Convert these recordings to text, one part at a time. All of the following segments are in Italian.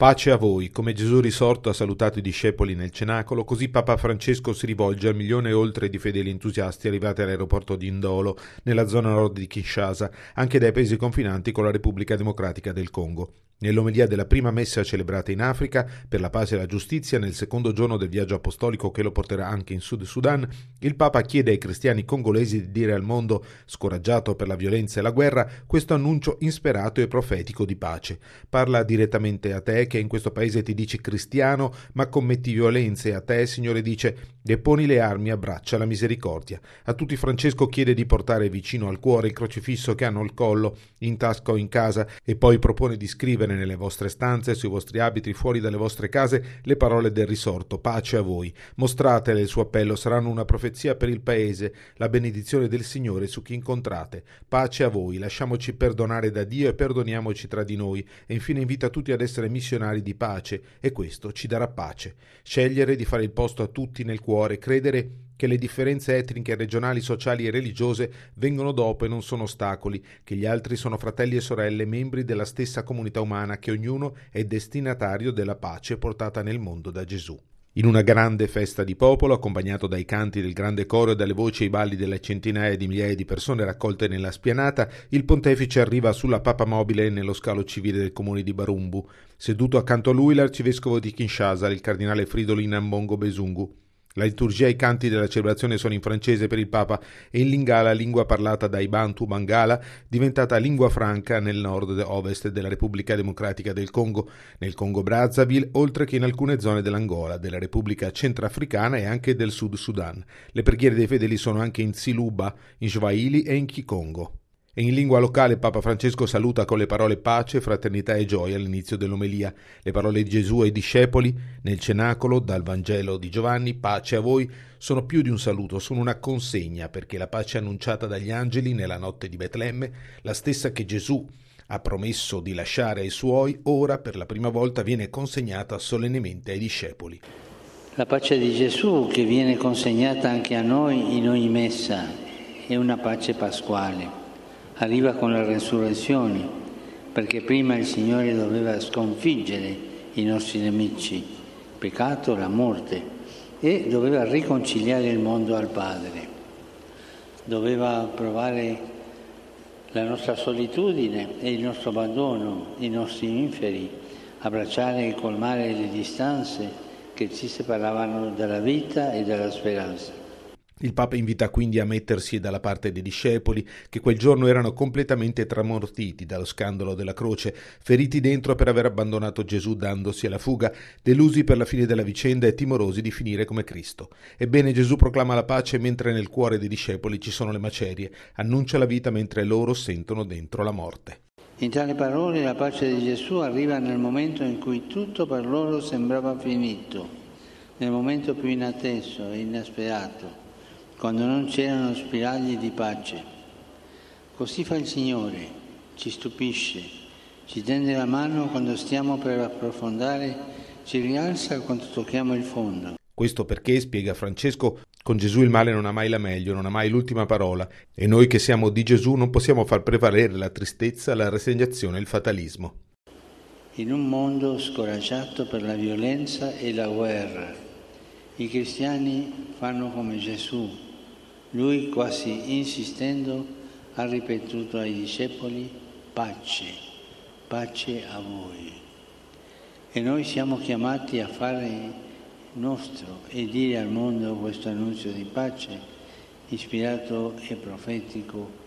Pace a voi, come Gesù risorto ha salutato i discepoli nel cenacolo, così Papa Francesco si rivolge al milione e oltre di fedeli entusiasti arrivati all'aeroporto di Indolo, nella zona nord di Kinshasa, anche dai paesi confinanti con la Repubblica Democratica del Congo. Nell'omelia della prima messa celebrata in Africa per la pace e la giustizia, nel secondo giorno del viaggio apostolico che lo porterà anche in Sud Sudan, il Papa chiede ai cristiani congolesi di dire al mondo, scoraggiato per la violenza e la guerra, questo annuncio insperato e profetico di pace. Parla direttamente a te che in questo paese ti dici cristiano, ma commetti violenze, a te, Signore, dice deponi le armi, abbraccia la misericordia. A tutti Francesco chiede di portare vicino al cuore il crocifisso che hanno al collo, in tasca o in casa, e poi propone di scrivere nelle vostre stanze, sui vostri abiti, fuori dalle vostre case, le parole del risorto, pace a voi. Mostratele il suo appello, saranno una profezia per il paese, la benedizione del Signore su chi incontrate. Pace a voi, lasciamoci perdonare da Dio e perdoniamoci tra di noi. E infine invita tutti ad essere missionari di pace, e questo ci darà pace. Scegliere di fare il posto a tutti nel cuore, credere che le differenze etniche, regionali, sociali e religiose vengono dopo e non sono ostacoli, che gli altri sono fratelli e sorelle, membri della stessa comunità umana, che ognuno è destinatario della pace portata nel mondo da Gesù. In una grande festa di popolo, accompagnato dai canti del grande coro e dalle voci e i balli delle centinaia di migliaia di persone raccolte nella spianata, il pontefice arriva sulla papa mobile nello scalo civile del comune di Barumbu. Seduto accanto a lui l'arcivescovo di Kinshasa, il cardinale Fridolin Ambongo Besungu. La liturgia e i canti della celebrazione sono in francese per il Papa e in lingala, lingua parlata dai Bantu Bangala, diventata lingua franca nel nord e ovest della Repubblica Democratica del Congo, nel Congo Brazzaville, oltre che in alcune zone dell'Angola, della Repubblica Centrafricana e anche del Sud Sudan. Le preghiere dei fedeli sono anche in Siluba, in Swahili e in Kikongo. E in lingua locale Papa Francesco saluta con le parole pace, fraternità e gioia all'inizio dell'omelia, le parole di Gesù ai discepoli nel cenacolo dal Vangelo di Giovanni, pace a voi, sono più di un saluto, sono una consegna perché la pace annunciata dagli angeli nella notte di Betlemme, la stessa che Gesù ha promesso di lasciare ai suoi, ora per la prima volta viene consegnata solennemente ai discepoli. La pace di Gesù che viene consegnata anche a noi in ogni messa è una pace pasquale arriva con la resurrezione, perché prima il Signore doveva sconfiggere i nostri nemici, peccato, la morte, e doveva riconciliare il mondo al Padre. Doveva provare la nostra solitudine e il nostro abbandono, i nostri inferi, abbracciare e colmare le distanze che ci separavano dalla vita e dalla speranza. Il Papa invita quindi a mettersi dalla parte dei discepoli che quel giorno erano completamente tramortiti dallo scandalo della croce, feriti dentro per aver abbandonato Gesù dandosi alla fuga, delusi per la fine della vicenda e timorosi di finire come Cristo. Ebbene Gesù proclama la pace mentre nel cuore dei discepoli ci sono le macerie, annuncia la vita mentre loro sentono dentro la morte. In tale parole la pace di Gesù arriva nel momento in cui tutto per loro sembrava finito, nel momento più inatteso e inesperato quando non c'erano spiragli di pace. Così fa il Signore, ci stupisce, ci tende la mano quando stiamo per approfondare, ci rialza quando tocchiamo il fondo. Questo perché, spiega Francesco, con Gesù il male non ha mai la meglio, non ha mai l'ultima parola, e noi che siamo di Gesù non possiamo far prevalere la tristezza, la rassegnazione e il fatalismo. In un mondo scoraggiato per la violenza e la guerra, i cristiani fanno come Gesù, lui, quasi insistendo, ha ripetuto ai discepoli, pace, pace a voi. E noi siamo chiamati a fare nostro e dire al mondo questo annuncio di pace, ispirato e profetico.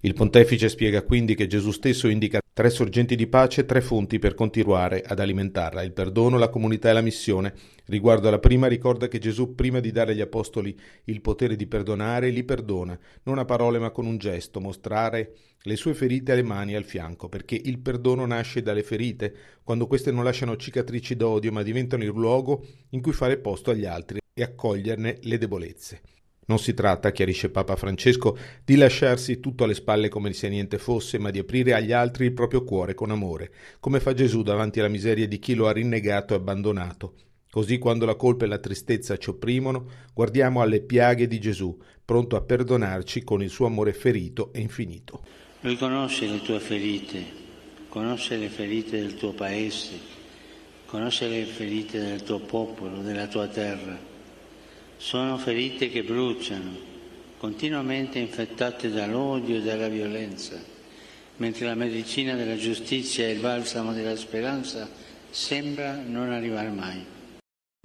Il pontefice spiega quindi che Gesù stesso indica Tre sorgenti di pace, tre fonti per continuare ad alimentarla, il perdono, la comunità e la missione. Riguardo alla prima ricorda che Gesù, prima di dare agli apostoli il potere di perdonare, li perdona, non a parole ma con un gesto, mostrare le sue ferite alle mani e al fianco, perché il perdono nasce dalle ferite, quando queste non lasciano cicatrici d'odio ma diventano il luogo in cui fare posto agli altri e accoglierne le debolezze. Non si tratta, chiarisce Papa Francesco, di lasciarsi tutto alle spalle come se niente fosse, ma di aprire agli altri il proprio cuore con amore, come fa Gesù davanti alla miseria di chi lo ha rinnegato e abbandonato. Così quando la colpa e la tristezza ci opprimono, guardiamo alle piaghe di Gesù, pronto a perdonarci con il suo amore ferito e infinito. Lui conosce le tue ferite, conosce le ferite del tuo paese, conosce le ferite del tuo popolo, della tua terra. Sono ferite che bruciano, continuamente infettate dall'odio e dalla violenza, mentre la medicina della giustizia e il balsamo della speranza sembra non arrivare mai.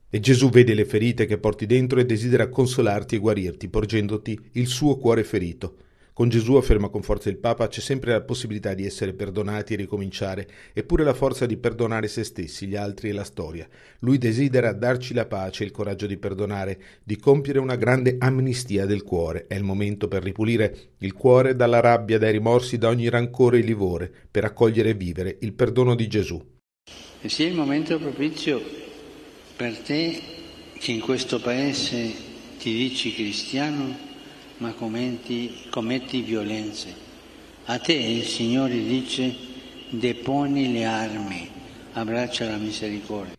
E Gesù vede le ferite che porti dentro e desidera consolarti e guarirti, porgendoti il suo cuore ferito. Con Gesù, afferma con forza il Papa, c'è sempre la possibilità di essere perdonati e ricominciare, eppure la forza di perdonare se stessi, gli altri e la storia. Lui desidera darci la pace e il coraggio di perdonare, di compiere una grande amnistia del cuore. È il momento per ripulire il cuore dalla rabbia, dai rimorsi, da ogni rancore e livore, per accogliere e vivere il perdono di Gesù. E sia il momento propizio per te che in questo paese ti dici cristiano ma commetti, commetti violenze. A te il Signore dice deponi le armi, abbraccia la misericordia.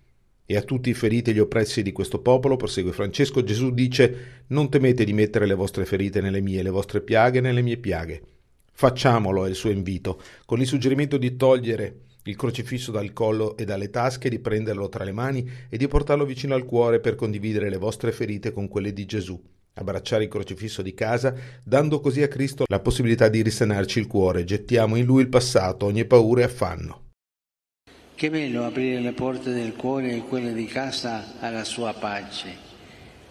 E a tutti i feriti e gli oppressi di questo popolo, prosegue Francesco, Gesù dice non temete di mettere le vostre ferite nelle mie, le vostre piaghe nelle mie piaghe. Facciamolo è il suo invito, con il suggerimento di togliere il crocifisso dal collo e dalle tasche, di prenderlo tra le mani e di portarlo vicino al cuore per condividere le vostre ferite con quelle di Gesù abbracciare il crocifisso di casa, dando così a Cristo la possibilità di risanarci il cuore, gettiamo in Lui il passato, ogni paura e affanno. Che bello aprire le porte del cuore e quelle di casa alla sua pace.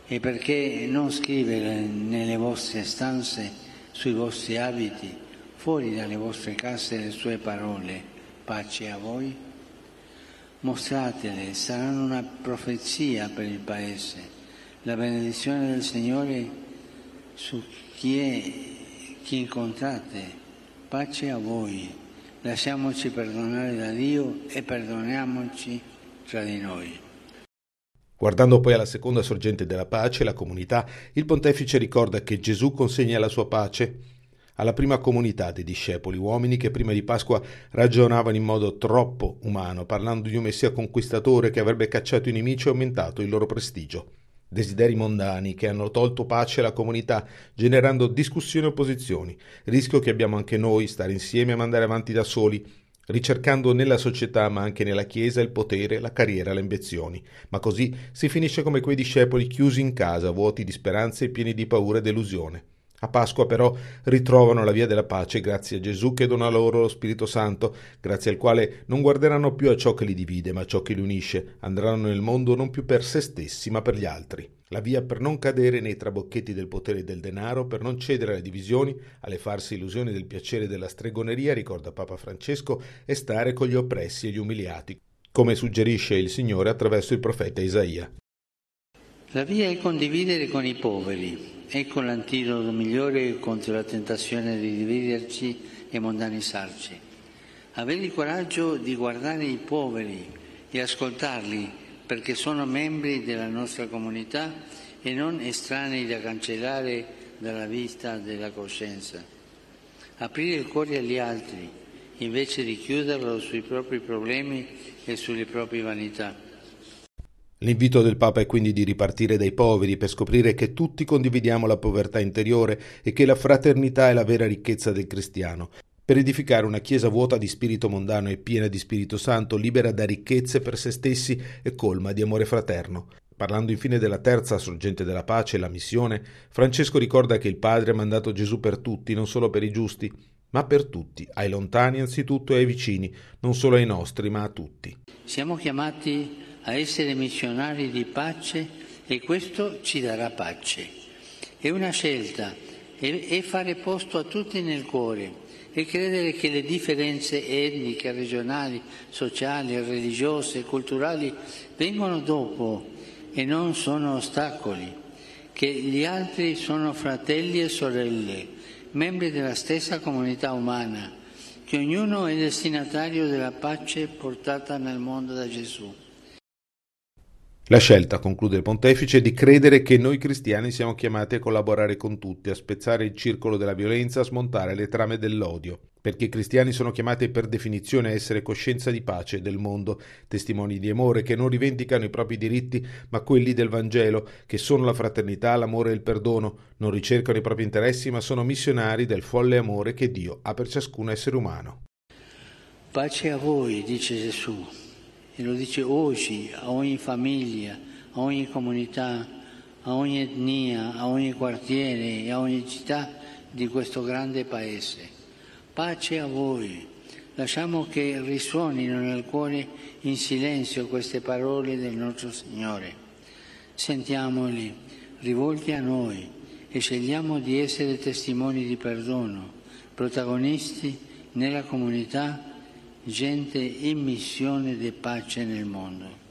E perché non scrivere nelle vostre stanze, sui vostri abiti, fuori dalle vostre case le sue parole, pace a voi? Mostratele, saranno una profezia per il Paese la benedizione del Signore su chi, è, chi incontrate. Pace a voi. Lasciamoci perdonare da Dio e perdoniamoci tra di noi. Guardando poi alla seconda sorgente della pace, la comunità, il pontefice ricorda che Gesù consegna la sua pace alla prima comunità dei discepoli, uomini che prima di Pasqua ragionavano in modo troppo umano, parlando di un messia conquistatore che avrebbe cacciato i nemici e aumentato il loro prestigio desideri mondani che hanno tolto pace alla comunità, generando discussioni e opposizioni. Rischio che abbiamo anche noi stare insieme a mandare avanti da soli, ricercando nella società ma anche nella Chiesa il potere, la carriera, le ambizioni. Ma così si finisce come quei discepoli chiusi in casa, vuoti di speranze e pieni di paura e delusione. A Pasqua però ritrovano la via della pace grazie a Gesù che dona loro lo Spirito Santo, grazie al quale non guarderanno più a ciò che li divide, ma a ciò che li unisce, andranno nel mondo non più per se stessi, ma per gli altri. La via per non cadere nei trabocchetti del potere e del denaro, per non cedere alle divisioni, alle farse illusioni del piacere e della stregoneria, ricorda Papa Francesco, è stare con gli oppressi e gli umiliati, come suggerisce il Signore attraverso il profeta Isaia. La via è condividere con i poveri, Ecco l'antidoto migliore contro la tentazione di dividerci e mondanizzarci. Avere il coraggio di guardare i poveri e ascoltarli perché sono membri della nostra comunità e non estranei da cancellare dalla vista della coscienza. Aprire il cuore agli altri invece di chiuderlo sui propri problemi e sulle proprie vanità. L'invito del Papa è quindi di ripartire dai poveri per scoprire che tutti condividiamo la povertà interiore e che la fraternità è la vera ricchezza del cristiano, per edificare una Chiesa vuota di spirito mondano e piena di Spirito Santo, libera da ricchezze per se stessi e colma di amore fraterno. Parlando infine della terza sorgente della pace, la missione, Francesco ricorda che il Padre ha mandato Gesù per tutti, non solo per i giusti, ma per tutti, ai lontani anzitutto e ai vicini, non solo ai nostri, ma a tutti. Siamo chiamati a essere missionari di pace e questo ci darà pace. È una scelta, è fare posto a tutti nel cuore e credere che le differenze etniche, regionali, sociali, religiose, culturali vengono dopo e non sono ostacoli, che gli altri sono fratelli e sorelle, membri della stessa comunità umana, che ognuno è destinatario della pace portata nel mondo da Gesù. La scelta, conclude il pontefice, è di credere che noi cristiani siamo chiamati a collaborare con tutti, a spezzare il circolo della violenza, a smontare le trame dell'odio, perché i cristiani sono chiamati per definizione a essere coscienza di pace del mondo, testimoni di amore che non rivendicano i propri diritti, ma quelli del Vangelo, che sono la fraternità, l'amore e il perdono, non ricercano i propri interessi, ma sono missionari del folle amore che Dio ha per ciascun essere umano. Pace a voi, dice Gesù e lo dice oggi a ogni famiglia, a ogni comunità, a ogni etnia, a ogni quartiere e a ogni città di questo grande paese. Pace a voi. Lasciamo che risuonino nel cuore in silenzio queste parole del nostro Signore. Sentiamoli rivolti a noi e scegliamo di essere testimoni di perdono, protagonisti nella comunità gente in missione di pace nel mondo.